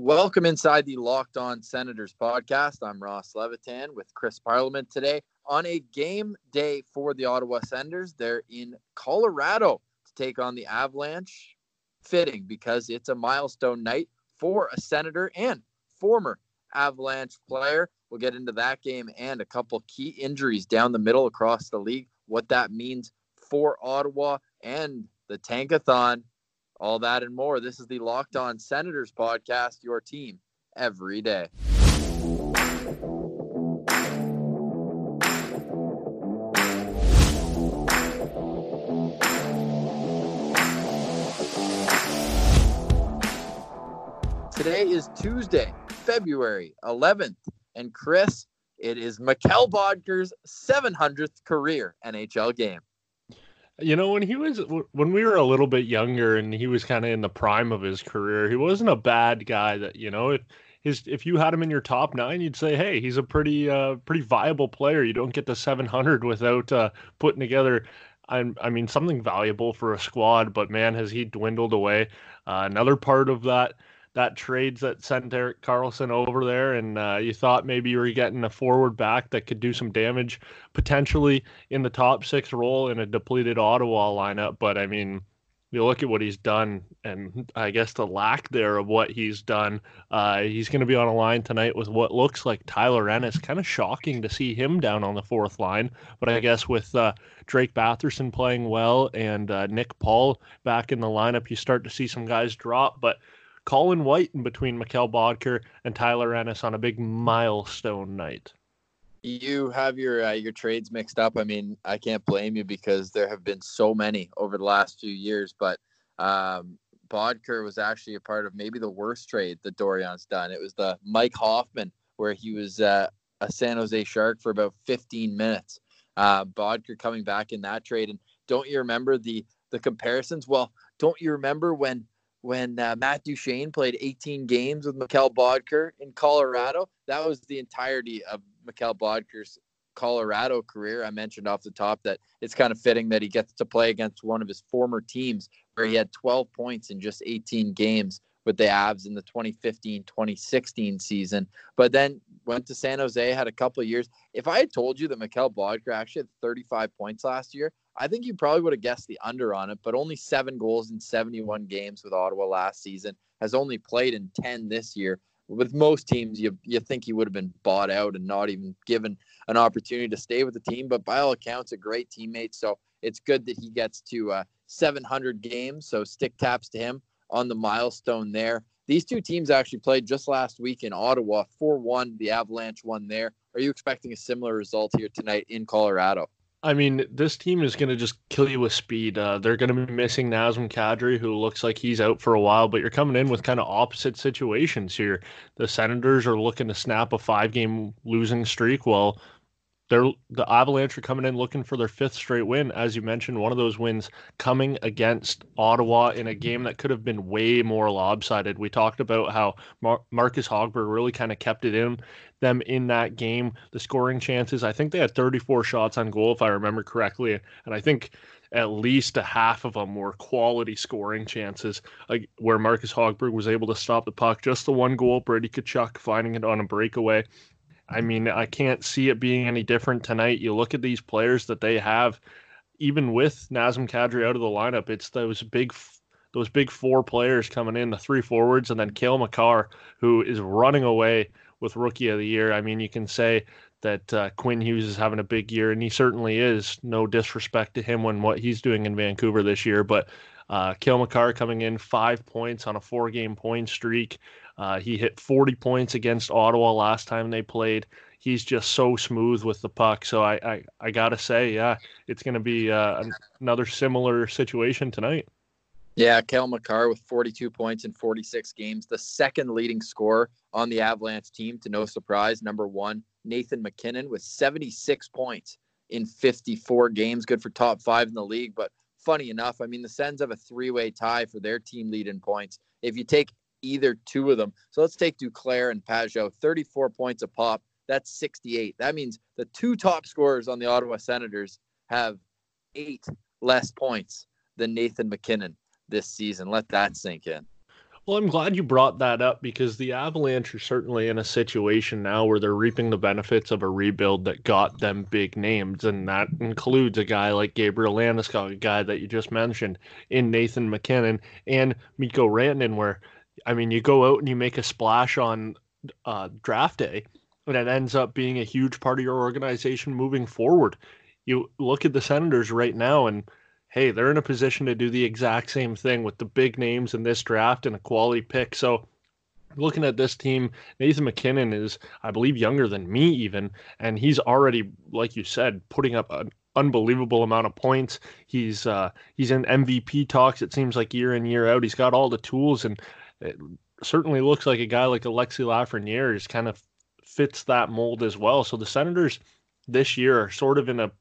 Welcome inside the Locked On Senators podcast. I'm Ross Levitan with Chris Parliament today on a game day for the Ottawa Senators. They're in Colorado to take on the Avalanche. Fitting because it's a milestone night for a Senator and former Avalanche player. We'll get into that game and a couple key injuries down the middle across the league, what that means for Ottawa and the Tankathon all that and more. This is the Locked On Senators podcast, your team every day. Today is Tuesday, February 11th. And Chris, it is Mikkel Boedker's 700th career NHL game. You know, when he was when we were a little bit younger and he was kind of in the prime of his career, he wasn't a bad guy. That you know, if his if you had him in your top nine, you'd say, hey, he's a pretty uh pretty viable player. You don't get to 700 without uh, putting together. I, I mean, something valuable for a squad, but man, has he dwindled away. Uh, another part of that that trades that sent Erik Karlsson over there, and uh, you thought maybe you were getting a forward back that could do some damage potentially in the top six role in a depleted Ottawa lineup. But I mean, you look at what he's done, and I guess the lack there of what he's done. Uh, he's going to be on a line tonight with what looks like Tyler Ennis. Kind of shocking to see him down on the fourth line, but I guess with uh, Drake Batherson playing well and uh, Nick Paul back in the lineup, you start to see some guys drop. But Colin White in between Mikkel Boedker and Tyler Ennis on a big milestone night. You have your uh, your trades mixed up. I mean, I can't blame you because there have been so many over the last few years. But um, Boedker was actually a part of maybe the worst trade that Dorion's done. It was the Mike Hoffman where he was uh, a San Jose Shark for about 15 minutes. Uh, Boedker coming back in that trade, and don't you remember the the comparisons? Well, don't you remember when when uh, Matt Duchene played 18 games with Mikkel Boedker in Colorado. That was the entirety of Mikkel Boedker's Colorado career. I mentioned off the top that it's kind of fitting that he gets to play against one of his former teams where he had 12 points in just 18 games with the Avs in the 2015-2016 season. But then went to San Jose, had a couple of years. If I had told you that Mikkel Boedker actually had 35 points last year, I think you probably would have guessed the under on it, but only seven goals in 71 games with Ottawa last season. Has only played in 10 this year. With most teams, you you think he would have been bought out and not even given an opportunity to stay with the team. But by all accounts, a great teammate. So it's good that he gets to uh, 700 games. So stick taps to him on the milestone there. These two teams actually played just last week in Ottawa, 4 1. The Avalanche won there. Are you expecting a similar result here tonight in Colorado? I mean, this team is going to just kill you with speed. Uh, they're going to be missing Nazem Kadri, who looks like he's out for a while, but you're coming in with kind of opposite situations here. The Senators are looking to snap a five game losing streak while they're the Avalanche are coming in looking for their fifth straight win. As you mentioned, one of those wins coming against Ottawa in a game that could have been way more lopsided. We talked about how Mar- Marcus Hogberg really kind of kept it in them in that game. The scoring chances, I think they had 34 shots on goal, if I remember correctly, and I think at least a half of them were quality scoring chances, like where Marcus Hogberg was able to stop the puck. Just the one goal, Brady Tkachuk finding it on a breakaway. I mean, I can't see it being any different tonight. You look at these players that they have, even with Nazem Kadri out of the lineup, it's those big those big four players coming in, the three forwards, and then Cale Makar, who is running away with Rookie of the Year. I mean, you can say that uh, Quinn Hughes is having a big year, and he certainly is. No disrespect to him when what he's doing in Vancouver this year, but uh, Cale Makar coming in five points on a four-game point streak. Uh, he hit 40 points against Ottawa last time they played. He's just so smooth with the puck. So I, I, I gotta say, yeah, it's to be uh, another similar situation tonight. Yeah, Cale Makar with 42 points in 46 games, the second leading scorer on the Avalanche team, to no surprise. Number one, Nathan MacKinnon with 76 points in 54 games, good for top five in the league. But funny enough, I mean, the Sens have a three way tie for their team lead in points. If you take either two of them. So let's take Duclair and Pageau, 34 points a pop. That's 68. That means the two top scorers on the Ottawa Senators have eight less points than Nathan MacKinnon this season. Let that sink in. Well, I'm glad you brought that up because the Avalanche are certainly in a situation now where they're reaping the benefits of a rebuild that got them big names. And that includes a guy like Gabriel Landeskog, a guy that you just mentioned, in Nathan MacKinnon and Mikko Rantanen, where, I mean, you go out and you make a splash on uh, draft day, and it ends up being a huge part of your organization moving forward. You look at the Senators right now and – hey, they're in a position to do the exact same thing with the big names in this draft and a quality pick. So looking at this team, Nathan MacKinnon is, I believe, younger than me even, and he's already, like you said, putting up an unbelievable amount of points. He's uh, he's in MVP talks. It seems like year in year out, he's got all the tools, and it certainly looks like a guy like Alexi Lafreniere is kind of fits that mold as well. So the Senators this year are sort of in a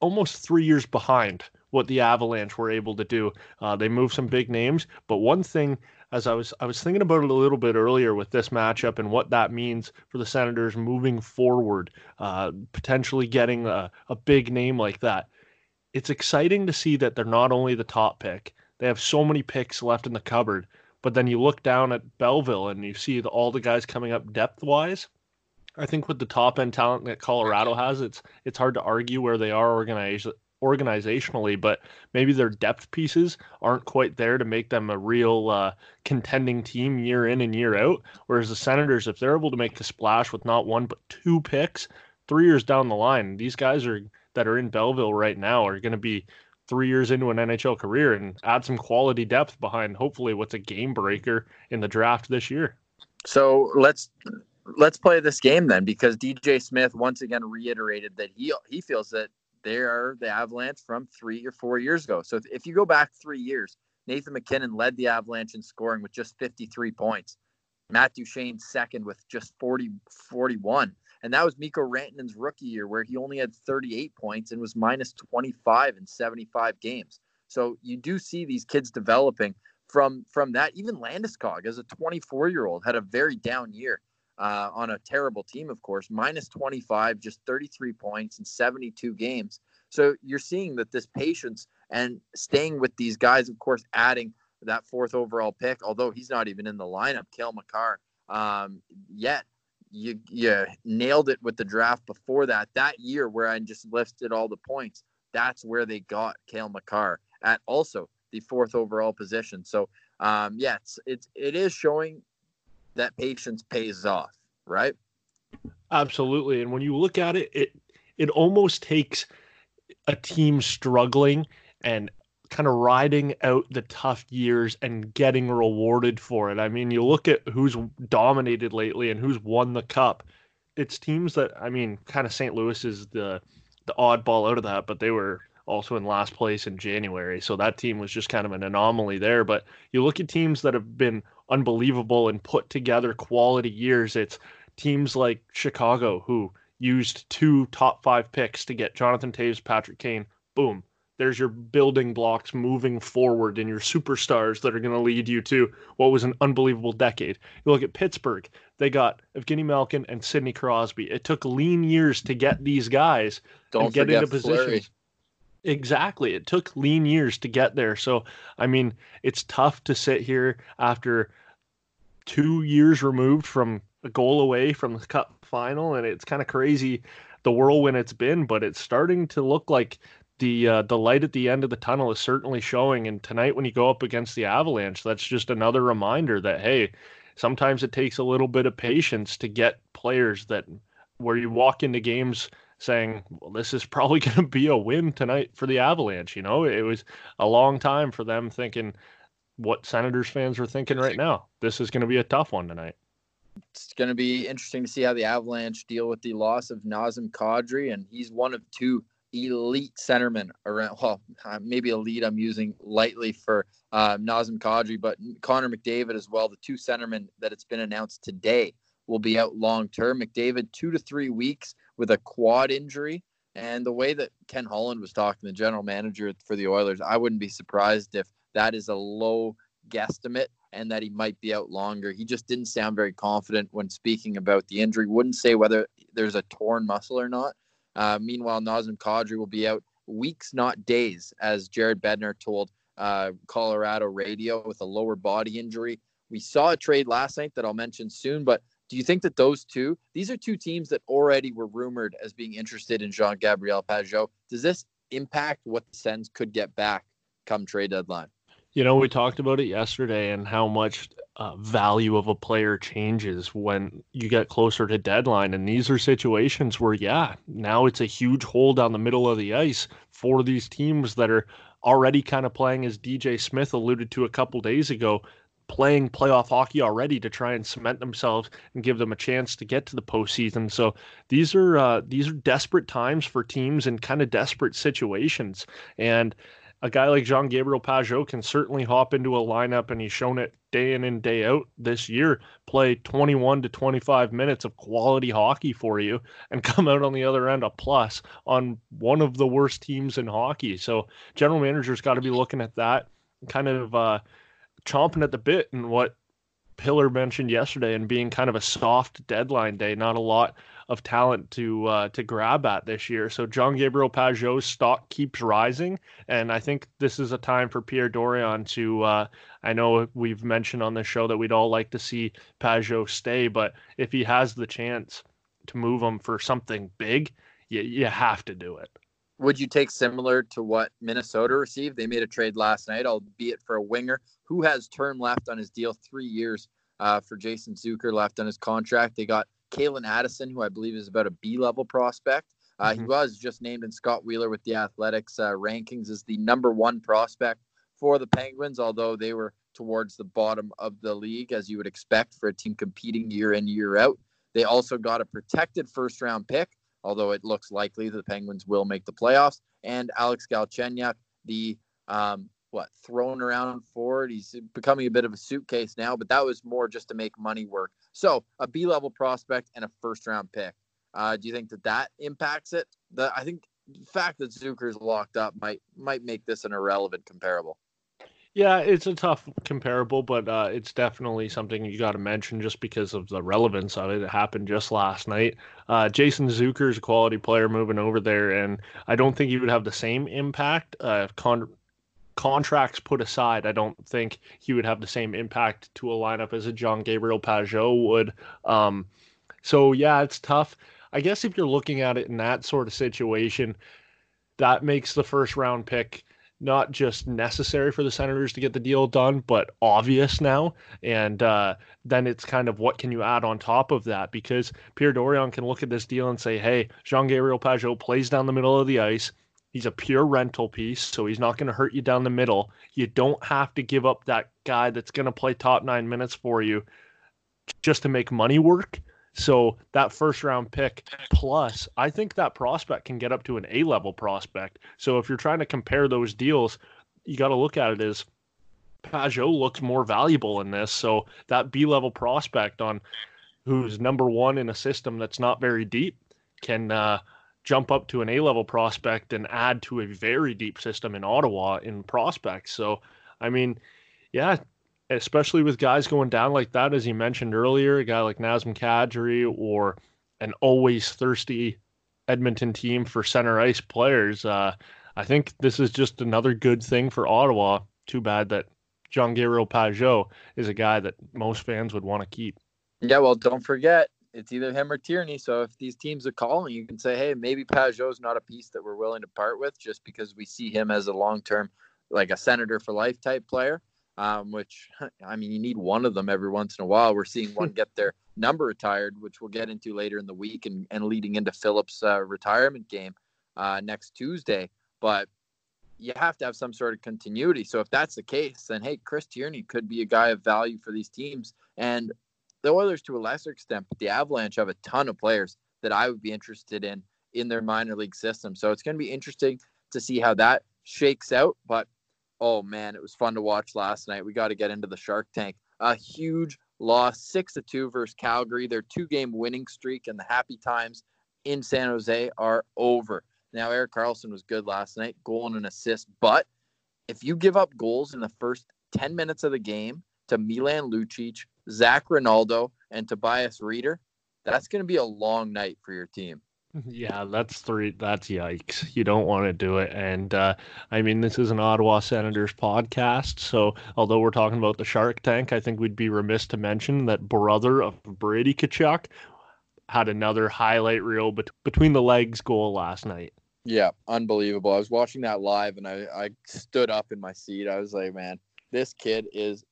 almost three years behind what the Avalanche were able to do. Uh, they moved some big names, but one thing, as I was I was thinking about it a little bit earlier with this matchup and what that means for the Senators moving forward, uh, potentially getting a, a big name like that. It's exciting to see that they're not only the top pick; they have so many picks left in the cupboard. But then you look down at Belleville and you see the, all the guys coming up depth wise. I think with the top end talent that Colorado has, it's it's hard to argue where they are organizationally, but maybe their depth pieces aren't quite there to make them a real uh, contending team year in and year out. Whereas the Senators, if they're able to make the splash with not one but two picks, three years down the line, these guys are that are in Belleville right now are going to be three years into an NHL career and add some quality depth behind hopefully what's a game breaker in the draft this year. So let's let's play this game then because DJ Smith once again reiterated that he he feels that they are the Avalanche from three or four years ago. So if you go back three years, Nathan MacKinnon led the Avalanche in scoring with just 53 points. Matt Duchene second with just 40, 41. And that was Mikko Rantanen's rookie year where he only had 38 points and was minus 25 in 75 games. So you do see these kids developing from from that. Even Landeskog, as a 24 year old, had a very down year uh, on a terrible team, of course, minus 25, just 33 points in 72 games. So you're seeing that this patience and staying with these guys, of course, adding that fourth overall pick, although he's not even in the lineup, Cale Makar, um, yet you, you nailed it with the draft before that. That year where I just listed all the points, that's where they got Cale Makar at also the fourth overall position. So um, yeah, it's, it's it is showing that patience pays off, right? Absolutely. And when you look at it, it it almost takes a team struggling and kind of riding out the tough years and getting rewarded for it. I mean, you look at who's dominated lately and who's won the cup. It's teams that I mean, kind of St. Louis is the the oddball out of that, but they were also in last place in January. So that team was just kind of an anomaly there. But you look at teams that have been unbelievable and put together quality years. It's teams like Chicago who used two top five picks to get Jonathan Toews, Patrick Kane. Boom. There's your building blocks moving forward and your superstars that are going to lead you to what was an unbelievable decade. You look at Pittsburgh, they got Evgeny Malkin and Sidney Crosby. It took lean years to get these guys Don't and get into positions. Exactly. It took lean years to get there. So, I mean, it's tough to sit here after two years removed from a goal away from the cup final, and it's kind of crazy the whirlwind it's been, but it's starting to look like the uh, the light at the end of the tunnel is certainly showing. And tonight, when you go up against the Avalanche, that's just another reminder that hey, sometimes it takes a little bit of patience to get players that where you walk into games saying, well, this is probably going to be a win tonight for the Avalanche. You know, it was a long time for them thinking what Senators fans are thinking right now. This is going to be a tough one tonight. It's going to be interesting to see how the Avalanche deal with the loss of Nazem Kadri, and he's one of two elite centermen around. Well, uh, maybe elite I'm using lightly for uh, Nazem Kadri, but Connor McDavid as well. The two centermen that it's been announced today will be out long term. McDavid two to three weeks with a quad injury. And the way that Ken Holland was talking, the general manager for the Oilers, I wouldn't be surprised if that is a low guesstimate and that he might be out longer. He just didn't sound very confident when speaking about the injury. Wouldn't say whether there's a torn muscle or not. Uh, meanwhile, Nazem Kadri will be out weeks, not days, as Jared Bednar told uh, Colorado radio with a lower body injury We saw a trade last night that I'll mention soon, but do you think that those two, these are two teams that already were rumored as being interested in Jean Gabriel Pageau? Does this impact what the Sens could get back come trade deadline? You know, we talked about it yesterday and how much uh, value of a player changes when you get closer to deadline. And these are situations where, yeah, now it's a huge hole down the middle of the ice for these teams that are already kind of playing, as DJ Smith alluded to a couple days ago, playing playoff hockey already to try and cement themselves and give them a chance to get to the postseason. So these are uh, these are desperate times for teams in kind of desperate situations. And a guy like Jean Gabriel Pageau can certainly hop into a lineup, and he's shown it day in and day out this year. Play 21 to 25 minutes of quality hockey for you, and come out on the other end a plus on one of the worst teams in hockey. So, general manager's got to be looking at that, kind of uh, chomping at the bit, and what Pillar mentioned yesterday, and being kind of a soft deadline day. Not a lot of talent to uh, to grab at this year. So Jean Gabriel Pageau's stock keeps rising, and I think this is a time for Pierre Dorion to. Uh, I know we've mentioned on the show that we'd all like to see Pageau stay, but if he has the chance to move him for something big, you you have to do it. Would you take similar to what Minnesota received? They made a trade last night, albeit for a winger who has term left on his deal, three years uh, for Jason Zucker left on his contract. They got Calen Addison, who I believe is about a B level prospect. Uh, mm-hmm. He was just named in Scott Wheeler with the Athletic's uh, rankings as the number one prospect for the Penguins, although they were towards the bottom of the league, as you would expect for a team competing year in, year out. They also got a protected first round pick, although it looks likely the Penguins will make the playoffs, and Alex Galchenyuk, the um, what thrown around forward. He's becoming a bit of a suitcase now, but that was more just to make money work. So a B level prospect and a first round pick. Uh, do you think that that impacts it? The I think the fact that Zucker's locked up might might make this an irrelevant comparable. Yeah, it's a tough comparable, but uh, it's definitely something you got to mention just because of the relevance of it. It happened just last night. Uh, Jason Zucker is a quality player moving over there, and I don't think he would have the same impact. Uh, con- contracts put aside, I don't think he would have the same impact to a lineup as a Jean Gabriel Pageau would. Um, so yeah, it's tough. I guess if you're looking at it in that sort of situation, that makes the first round pick not just necessary for the Senators to get the deal done, but obvious now. And uh, then it's kind of what can you add on top of that? Because Pierre Dorion can look at this deal and say, hey, Jean Gabriel Pageau plays down the middle of the ice. He's a pure rental piece, so he's not going to hurt you down the middle. You don't have to give up that guy that's going to play top nine minutes for you just to make money work. So that first round pick plus, I think that prospect can get up to an A level prospect. So if you're trying to compare those deals, you got to look at it as Pageau looks more valuable in this. So that B level prospect on who's number one in a system that's not very deep can uh, jump up to an A level prospect and add to a very deep system in Ottawa in prospects. So, I mean, yeah, especially with guys going down like that, as you mentioned earlier, a guy like Nazem Kadri or an always thirsty Edmonton team for center ice players. Uh, I think this is just another good thing for Ottawa. Too bad that Jean Gabriel Pageau is a guy that most fans would want to keep. Yeah, well, don't forget it's either him or Tierney. So if these teams are calling, you can say, hey, maybe Pageau's not a piece that we're willing to part with just because we see him as a long term, like a senator for life type player. Um, which I mean, you need one of them every once in a while. We're seeing one get their number retired, which we'll get into later in the week, and, and leading into Phillips' uh, retirement game uh, next Tuesday. But you have to have some sort of continuity. So if that's the case, then hey, Chris Tierney could be a guy of value for these teams. And the Oilers to a lesser extent, but the Avalanche have a ton of players that I would be interested in in their minor league system. So it's going to be interesting to see how that shakes out. But oh man, it was fun to watch last night. We got to get into the Shark Tank. A huge loss, six to two versus Calgary. Their two-game winning streak and the happy times in San Jose are over. Now Erik Karlsson was good last night, goal and an assist. But if you give up goals in the first 10 minutes of the game to Milan Lucic, Zac Rinaldo, and Tobias Rieder, that's going to be a long night for your team. Yeah, that's three. That's yikes. You don't want to do it. And uh, I mean, this is an Ottawa Senators podcast. So, although we're talking about the Shark Tank, I think we'd be remiss to mention that brother of Brady Tkachuk had another highlight reel bet- between the legs goal last night. Yeah, unbelievable. I was watching that live and I, I stood up in my seat. I was like, man, this kid is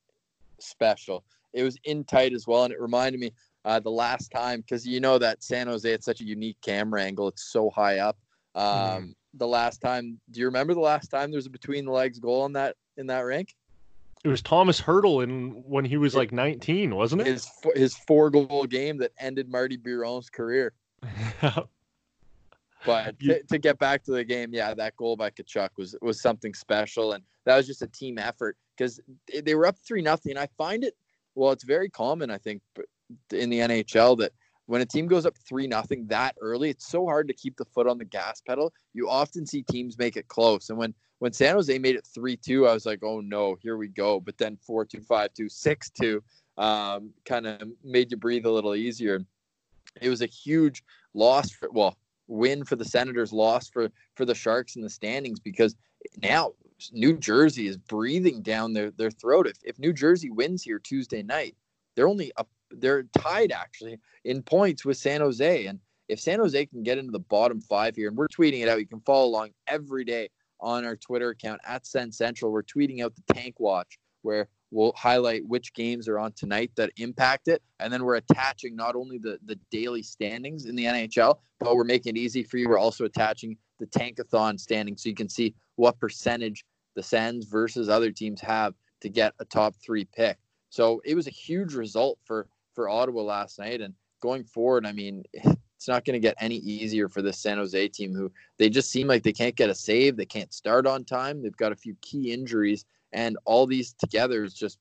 special. It was in tight as well. And it reminded me uh, the last time because you know that San Jose it's such a unique camera angle. It's so high up. Um, mm. The last time, do you remember the last time there was a between the legs goal in that in that rink? It was Thomas Hertl in when he was like 19, wasn't it? His his four goal game that ended Marty Biron's career. but to, to, get back to the game, yeah, that goal by Tkachuk was was something special, and that was just a team effort because they were up three nothing. I find it well, it's very common, I think, in the NHL that when a team goes up three nothing that early, it's so hard to keep the foot on the gas pedal. You often see teams make it close. And when when San Jose made it three two, I was like, oh no, here we go. But then four two, five two, six two, um, kind of made you breathe a little easier. It was a huge loss for well, win for the Senators, loss for for the Sharks in the standings because now New Jersey is breathing down their, their throat. If, if New Jersey wins here Tuesday night, they're only up they're tied actually in points with San Jose. And if San Jose can get into the bottom five here, and we're tweeting it out, you can follow along every day on our Twitter account at Send Central. We're tweeting out the tank watch where we'll highlight which games are on tonight that impact it. And then we're attaching not only the, the daily standings in the NHL, but we're making it easy for you. We're also attaching the tankathon standings so you can see what percentage the Sens versus other teams have to get a top three pick. So it was a huge result for for Ottawa last night. And going forward, I mean, it's not going to get any easier for the San Jose team, who they just seem like they can't get a save. They can't start on time. They've got a few key injuries, and all these together is just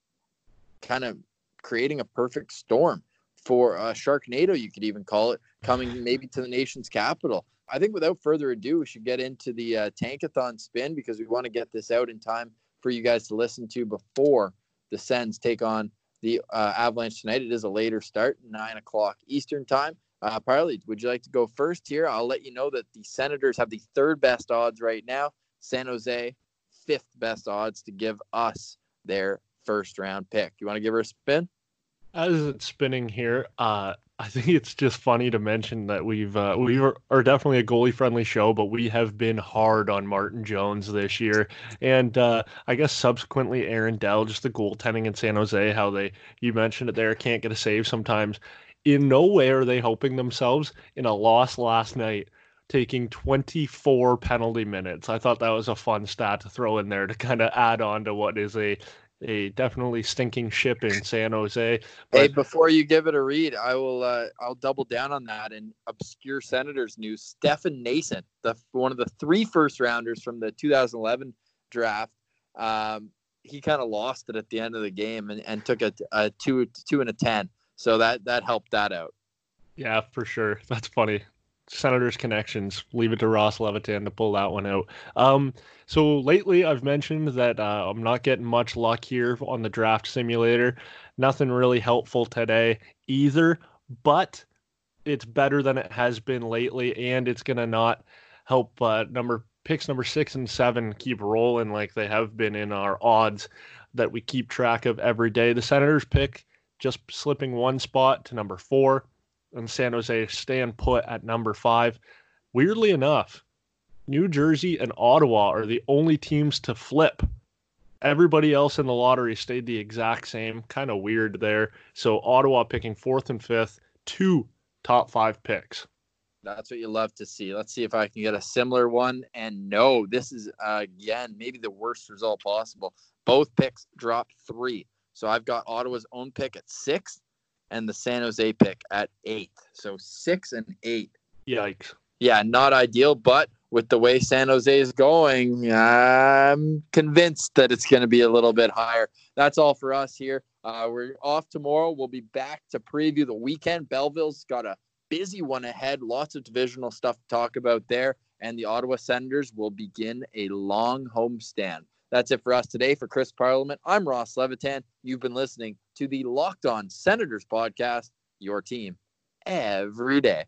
kind of creating a perfect storm for uh, Sharknado, you could even call it, coming maybe to the nation's capital. I think without further ado, we should get into the uh, Tankathon spin because we want to get this out in time for you guys to listen to before the Sens take on the uh, Avalanche tonight. It is a later start, nine o'clock Eastern time. Uh, Parley, would you like to go first here? I'll let you know that the Senators have the third best odds right now. San Jose, fifth best odds to give us their first round pick. You want to give her a spin? As it's spinning here, uh, I think it's just funny to mention that we've uh, we are, definitely a goalie friendly show, but we have been hard on Martin Jones this year, and uh, I guess subsequently Aaron Dell, just the goaltending in San Jose, how they you mentioned it there can't get a save sometimes. In no way are they helping themselves in a loss last night, taking 24 penalty minutes. I thought that was a fun stat to throw in there to kind of add on to what is a a definitely stinking ship in San Jose. But... Hey, before you give it a read, I will. Uh, I'll double down on that. And obscure Senators news: Stefan Noesen, the one of the three first rounders from the 2011 draft, um, he kind of lost it at the end of the game and, and took a, a two two and a ten. So that that helped that out. Yeah, for sure. That's funny. Senators connections. Leave it to Ross Levitan to pull that one out. Um, so lately, I've mentioned that uh, I'm not getting much luck here on the draft simulator. Nothing really helpful today either, but it's better than it has been lately, and it's gonna not help uh, number picks number six and seven keep rolling like they have been in our odds that we keep track of every day. The Senators pick just slipping one spot to number four and San Jose stand put at number five. Weirdly enough, New Jersey and Ottawa are the only teams to flip. Everybody else in the lottery stayed the exact same. Kind of weird there. So Ottawa picking fourth and fifth, two top five picks. That's what you love to see. Let's see if I can get a similar one. And no, this is uh, again maybe the worst result possible. Both picks dropped three. So I've got Ottawa's own pick at six and the San Jose pick at eight. So six and eight. Yikes. Yeah, not ideal, but with the way San Jose is going, I'm convinced that it's going to be a little bit higher. That's all for us here. Uh, we're off tomorrow. We'll be back to preview the weekend. Belleville's got a busy one ahead, lots of divisional stuff to talk about there. And the Ottawa Senators will begin a long homestand. That's it for us today. For Chris Parliament, I'm Ross Levitan. You've been listening to the Locked On Senators podcast, your team every day.